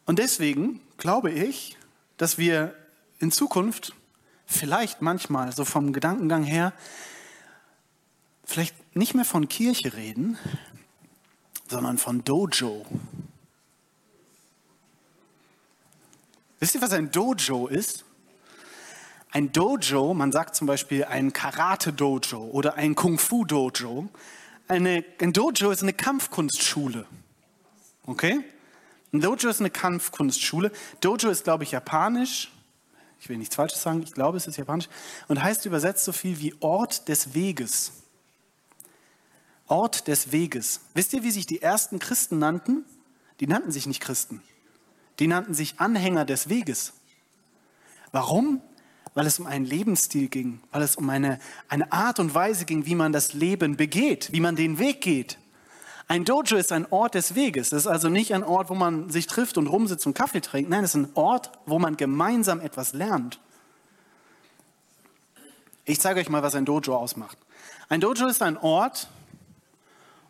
Und deswegen glaube ich, dass wir in Zukunft vielleicht manchmal so vom Gedankengang her vielleicht nicht mehr von Kirche reden, sondern von Dojo. Wisst ihr, was ein Dojo ist? Ein Dojo, man sagt zum Beispiel ein Karate-Dojo oder ein Kung-Fu-Dojo. Ein Dojo ist eine Kampfkunstschule. Okay? Ein Dojo ist eine Kampfkunstschule. Dojo ist, glaube ich, japanisch. Ich will nichts Falsches sagen, ich glaube, es ist japanisch. Und heißt übersetzt so viel wie Ort des Weges. Ort des Weges. Wisst ihr, wie sich die ersten Christen nannten? Die nannten sich nicht Christen. Die nannten sich Anhänger des Weges. Warum? Weil es um einen Lebensstil ging, weil es um eine, eine Art und Weise ging, wie man das Leben begeht, wie man den Weg geht. Ein Dojo ist ein Ort des Weges. Das ist also nicht ein Ort, wo man sich trifft und rumsitzt und Kaffee trinkt. Nein, es ist ein Ort, wo man gemeinsam etwas lernt. Ich zeige euch mal, was ein Dojo ausmacht. Ein Dojo ist ein Ort,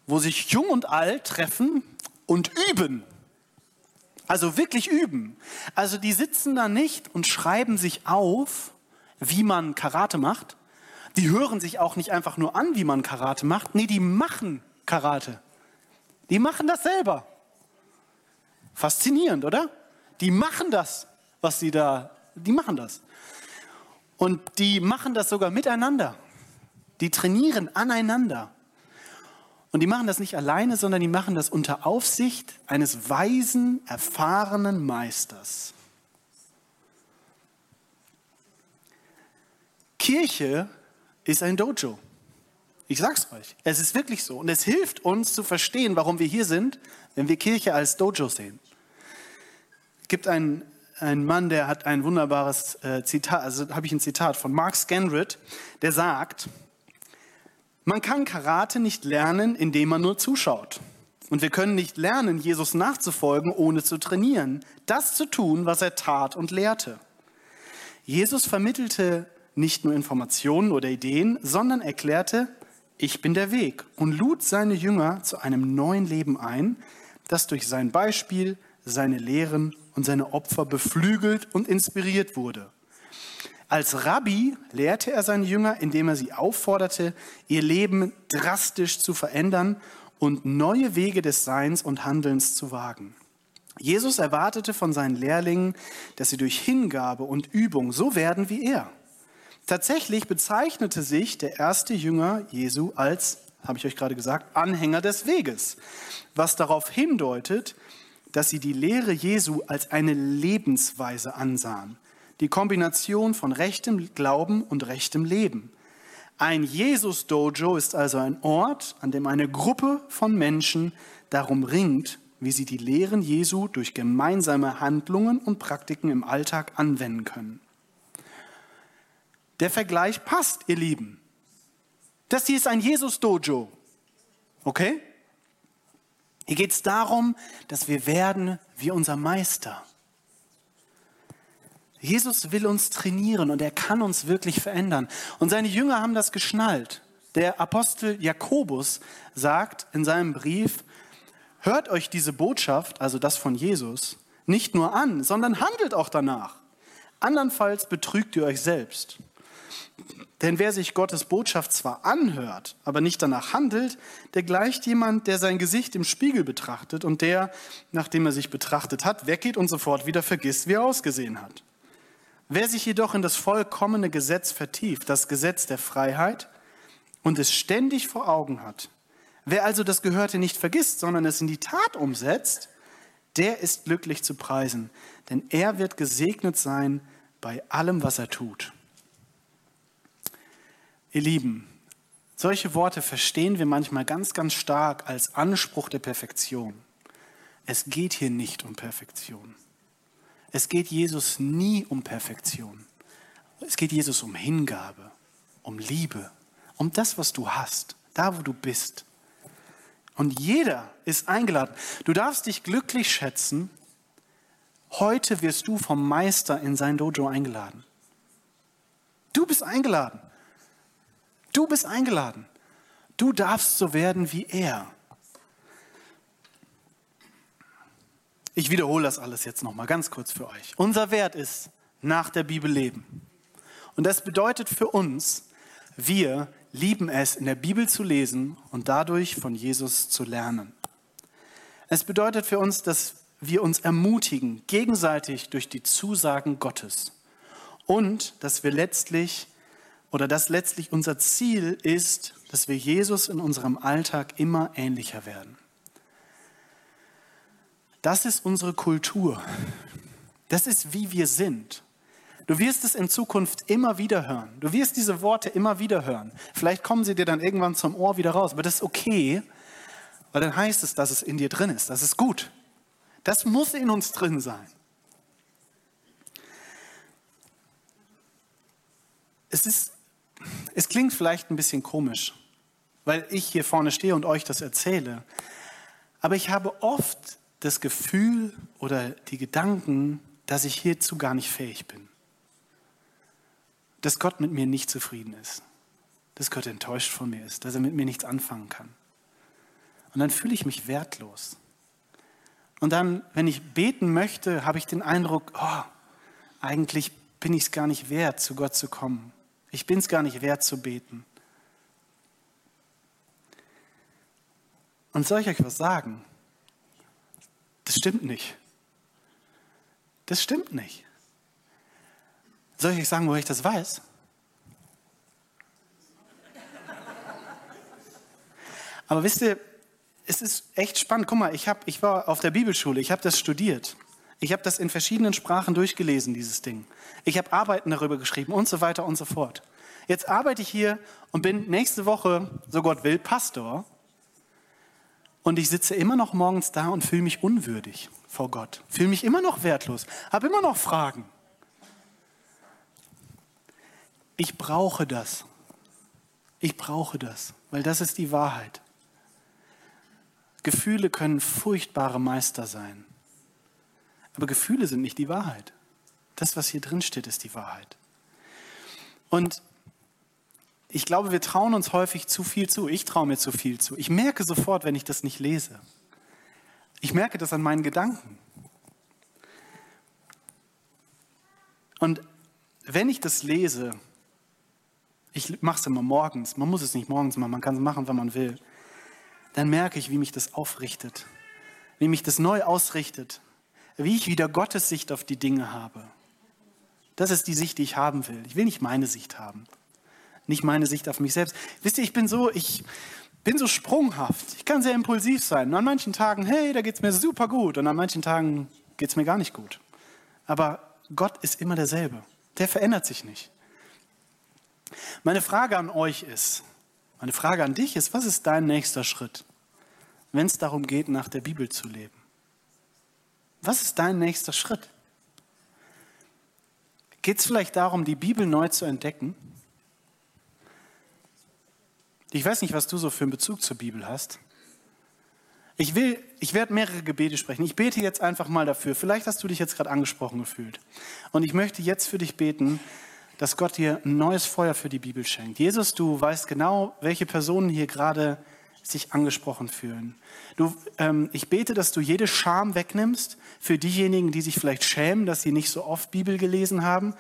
wo sich Jung und Alt treffen und üben. Also wirklich üben. Also die sitzen da nicht und schreiben sich auf, wie man Karate macht. Die hören sich auch nicht einfach nur an, wie man Karate macht. Nee, die machen Karate. Die machen das selber. Faszinierend, oder? Die machen das, was sie da, die machen das. Und die machen das sogar miteinander. Die trainieren aneinander. Und die machen das nicht alleine, sondern die machen das unter Aufsicht eines weisen, erfahrenen Meisters. Kirche ist ein Dojo. Ich sag's euch. Es ist wirklich so. Und es hilft uns zu verstehen, warum wir hier sind, wenn wir Kirche als Dojo sehen. Es gibt einen, einen Mann, der hat ein wunderbares äh, Zitat, also habe ich ein Zitat von Mark Scanrid, der sagt, man kann Karate nicht lernen, indem man nur zuschaut. Und wir können nicht lernen, Jesus nachzufolgen, ohne zu trainieren, das zu tun, was er tat und lehrte. Jesus vermittelte nicht nur Informationen oder Ideen, sondern erklärte, ich bin der Weg und lud seine Jünger zu einem neuen Leben ein, das durch sein Beispiel, seine Lehren und seine Opfer beflügelt und inspiriert wurde. Als Rabbi lehrte er seine Jünger, indem er sie aufforderte, ihr Leben drastisch zu verändern und neue Wege des Seins und Handelns zu wagen. Jesus erwartete von seinen Lehrlingen, dass sie durch Hingabe und Übung so werden wie er. Tatsächlich bezeichnete sich der erste Jünger Jesu als, habe ich euch gerade gesagt, Anhänger des Weges, was darauf hindeutet, dass sie die Lehre Jesu als eine Lebensweise ansahen. Die Kombination von rechtem Glauben und rechtem Leben. Ein Jesus-Dojo ist also ein Ort, an dem eine Gruppe von Menschen darum ringt, wie sie die Lehren Jesu durch gemeinsame Handlungen und Praktiken im Alltag anwenden können. Der Vergleich passt, ihr Lieben. Das hier ist ein Jesus-Dojo. Okay? Hier geht es darum, dass wir werden wie unser Meister. Jesus will uns trainieren und er kann uns wirklich verändern. Und seine Jünger haben das geschnallt. Der Apostel Jakobus sagt in seinem Brief, hört euch diese Botschaft, also das von Jesus, nicht nur an, sondern handelt auch danach. Andernfalls betrügt ihr euch selbst. Denn wer sich Gottes Botschaft zwar anhört, aber nicht danach handelt, der gleicht jemand, der sein Gesicht im Spiegel betrachtet und der, nachdem er sich betrachtet hat, weggeht und sofort wieder vergisst, wie er ausgesehen hat. Wer sich jedoch in das vollkommene Gesetz vertieft, das Gesetz der Freiheit, und es ständig vor Augen hat, wer also das Gehörte nicht vergisst, sondern es in die Tat umsetzt, der ist glücklich zu preisen, denn er wird gesegnet sein bei allem, was er tut. Ihr Lieben, solche Worte verstehen wir manchmal ganz, ganz stark als Anspruch der Perfektion. Es geht hier nicht um Perfektion. Es geht Jesus nie um Perfektion. Es geht Jesus um Hingabe, um Liebe, um das, was du hast, da, wo du bist. Und jeder ist eingeladen. Du darfst dich glücklich schätzen. Heute wirst du vom Meister in sein Dojo eingeladen. Du bist eingeladen. Du bist eingeladen. Du darfst so werden wie er. Ich wiederhole das alles jetzt noch mal ganz kurz für euch. Unser Wert ist nach der Bibel leben. Und das bedeutet für uns, wir lieben es, in der Bibel zu lesen und dadurch von Jesus zu lernen. Es bedeutet für uns, dass wir uns ermutigen, gegenseitig durch die Zusagen Gottes. Und dass wir letztlich, oder dass letztlich unser Ziel ist, dass wir Jesus in unserem Alltag immer ähnlicher werden. Das ist unsere Kultur. Das ist, wie wir sind. Du wirst es in Zukunft immer wieder hören. Du wirst diese Worte immer wieder hören. Vielleicht kommen sie dir dann irgendwann zum Ohr wieder raus, aber das ist okay, weil dann heißt es, dass es in dir drin ist. Das ist gut. Das muss in uns drin sein. Es, ist, es klingt vielleicht ein bisschen komisch, weil ich hier vorne stehe und euch das erzähle. Aber ich habe oft das Gefühl oder die Gedanken, dass ich hierzu gar nicht fähig bin. Dass Gott mit mir nicht zufrieden ist. Dass Gott enttäuscht von mir ist, dass er mit mir nichts anfangen kann. Und dann fühle ich mich wertlos. Und dann, wenn ich beten möchte, habe ich den Eindruck, oh, eigentlich bin ich es gar nicht wert, zu Gott zu kommen. Ich bin es gar nicht wert zu beten. Und soll ich euch was sagen? Das stimmt nicht. Das stimmt nicht. Soll ich euch sagen, wo ich das weiß? Aber wisst ihr, es ist echt spannend. Guck mal, ich, hab, ich war auf der Bibelschule, ich habe das studiert. Ich habe das in verschiedenen Sprachen durchgelesen, dieses Ding. Ich habe Arbeiten darüber geschrieben und so weiter und so fort. Jetzt arbeite ich hier und bin nächste Woche, so Gott will, Pastor. Und ich sitze immer noch morgens da und fühle mich unwürdig vor Gott. Fühle mich immer noch wertlos. Habe immer noch Fragen. Ich brauche das. Ich brauche das, weil das ist die Wahrheit. Gefühle können furchtbare Meister sein. Aber Gefühle sind nicht die Wahrheit. Das, was hier drin steht, ist die Wahrheit. Und ich glaube, wir trauen uns häufig zu viel zu. Ich traue mir zu viel zu. Ich merke sofort, wenn ich das nicht lese. Ich merke das an meinen Gedanken. Und wenn ich das lese, ich mache es immer morgens, man muss es nicht morgens machen, man kann es machen, wenn man will, dann merke ich, wie mich das aufrichtet, wie mich das neu ausrichtet, wie ich wieder Gottes Sicht auf die Dinge habe. Das ist die Sicht, die ich haben will. Ich will nicht meine Sicht haben nicht meine Sicht auf mich selbst. Wisst ihr, ich bin so, ich bin so sprunghaft. Ich kann sehr impulsiv sein. Und an manchen Tagen, hey, da geht es mir super gut. Und an manchen Tagen geht es mir gar nicht gut. Aber Gott ist immer derselbe. Der verändert sich nicht. Meine Frage an euch ist, meine Frage an dich ist, was ist dein nächster Schritt, wenn es darum geht, nach der Bibel zu leben? Was ist dein nächster Schritt? Geht es vielleicht darum, die Bibel neu zu entdecken? Ich weiß nicht, was du so für einen Bezug zur Bibel hast. Ich will, ich werde mehrere Gebete sprechen. Ich bete jetzt einfach mal dafür. Vielleicht hast du dich jetzt gerade angesprochen gefühlt. Und ich möchte jetzt für dich beten, dass Gott dir ein neues Feuer für die Bibel schenkt. Jesus, du weißt genau, welche Personen hier gerade sich angesprochen fühlen. Du, ähm, ich bete, dass du jede Scham wegnimmst für diejenigen, die sich vielleicht schämen, dass sie nicht so oft Bibel gelesen haben.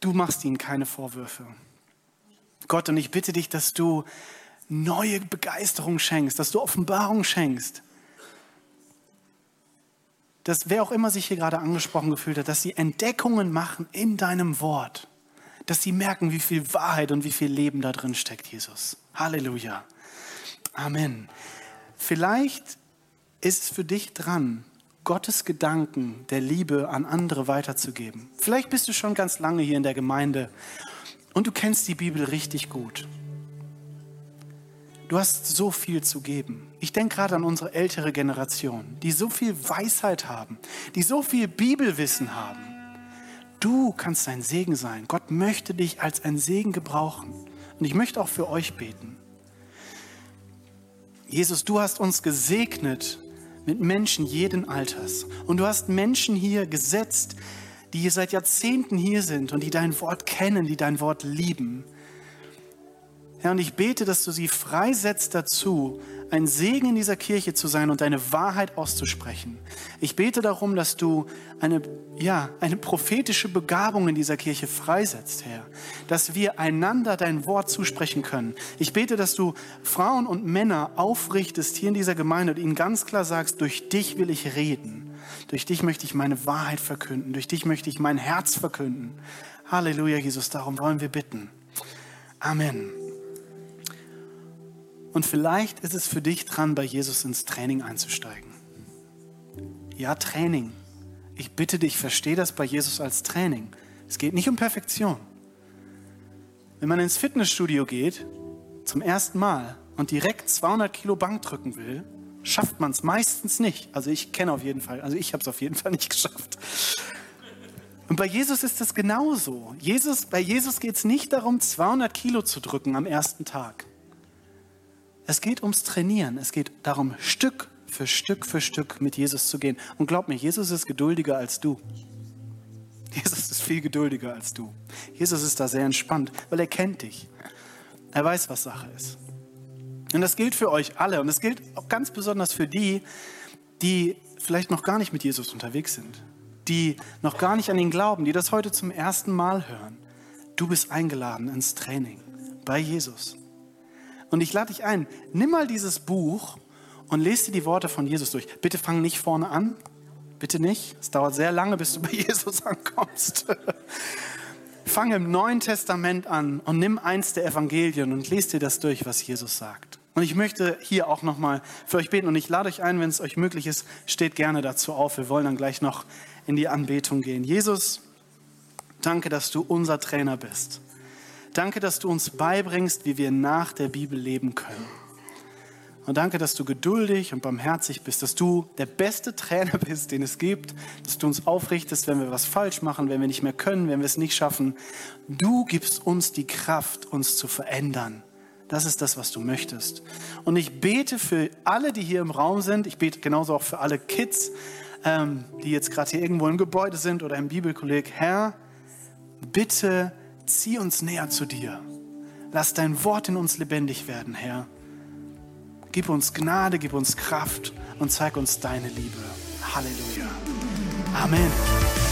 Du machst ihnen keine Vorwürfe. Gott, und ich bitte dich, dass du neue Begeisterung schenkst, dass du Offenbarung schenkst. Dass wer auch immer sich hier gerade angesprochen gefühlt hat, dass sie Entdeckungen machen in deinem Wort. Dass sie merken, wie viel Wahrheit und wie viel Leben da drin steckt, Jesus. Halleluja. Amen. Vielleicht ist es für dich dran, Gottes Gedanken der Liebe an andere weiterzugeben. Vielleicht bist du schon ganz lange hier in der Gemeinde und du kennst die Bibel richtig gut. Du hast so viel zu geben. Ich denke gerade an unsere ältere Generation, die so viel Weisheit haben, die so viel Bibelwissen haben. Du kannst ein Segen sein. Gott möchte dich als ein Segen gebrauchen. Und ich möchte auch für euch beten. Jesus, du hast uns gesegnet mit Menschen jeden Alters. Und du hast Menschen hier gesetzt, die seit Jahrzehnten hier sind und die dein Wort kennen, die dein Wort lieben. Herr, und ich bete, dass du sie freisetzt dazu, ein Segen in dieser Kirche zu sein und deine Wahrheit auszusprechen. Ich bete darum, dass du eine, ja, eine prophetische Begabung in dieser Kirche freisetzt, Herr. Dass wir einander dein Wort zusprechen können. Ich bete, dass du Frauen und Männer aufrichtest hier in dieser Gemeinde und ihnen ganz klar sagst, durch dich will ich reden. Durch dich möchte ich meine Wahrheit verkünden. Durch dich möchte ich mein Herz verkünden. Halleluja, Jesus. Darum wollen wir bitten. Amen. Und vielleicht ist es für dich dran, bei Jesus ins Training einzusteigen. Ja, Training. Ich bitte dich, verstehe das bei Jesus als Training. Es geht nicht um Perfektion. Wenn man ins Fitnessstudio geht, zum ersten Mal und direkt 200 Kilo Bank drücken will, schafft man es meistens nicht. Also ich kenne auf jeden Fall, also ich habe es auf jeden Fall nicht geschafft. Und bei Jesus ist es genauso. Jesus, bei Jesus geht es nicht darum, 200 Kilo zu drücken am ersten Tag. Es geht ums Trainieren. Es geht darum, Stück für Stück für Stück mit Jesus zu gehen. Und glaub mir, Jesus ist geduldiger als du. Jesus ist viel geduldiger als du. Jesus ist da sehr entspannt, weil er kennt dich. Er weiß, was Sache ist. Und das gilt für euch alle. Und es gilt auch ganz besonders für die, die vielleicht noch gar nicht mit Jesus unterwegs sind. Die noch gar nicht an ihn glauben, die das heute zum ersten Mal hören. Du bist eingeladen ins Training bei Jesus. Und ich lade dich ein, nimm mal dieses Buch und lese dir die Worte von Jesus durch. Bitte fang nicht vorne an. Bitte nicht. Es dauert sehr lange, bis du bei Jesus ankommst. fang im Neuen Testament an und nimm eins der Evangelien und lese dir das durch, was Jesus sagt. Und ich möchte hier auch nochmal für euch beten und ich lade euch ein, wenn es euch möglich ist, steht gerne dazu auf. Wir wollen dann gleich noch in die Anbetung gehen. Jesus, danke, dass du unser Trainer bist. Danke, dass du uns beibringst, wie wir nach der Bibel leben können. Und danke, dass du geduldig und barmherzig bist, dass du der beste Trainer bist, den es gibt, dass du uns aufrichtest, wenn wir was falsch machen, wenn wir nicht mehr können, wenn wir es nicht schaffen. Du gibst uns die Kraft, uns zu verändern. Das ist das, was du möchtest. Und ich bete für alle, die hier im Raum sind. Ich bete genauso auch für alle Kids, ähm, die jetzt gerade hier irgendwo im Gebäude sind oder im Bibelkolleg. Herr, bitte zieh uns näher zu dir. Lass dein Wort in uns lebendig werden, Herr. Gib uns Gnade, gib uns Kraft und zeig uns deine Liebe. Halleluja. Amen.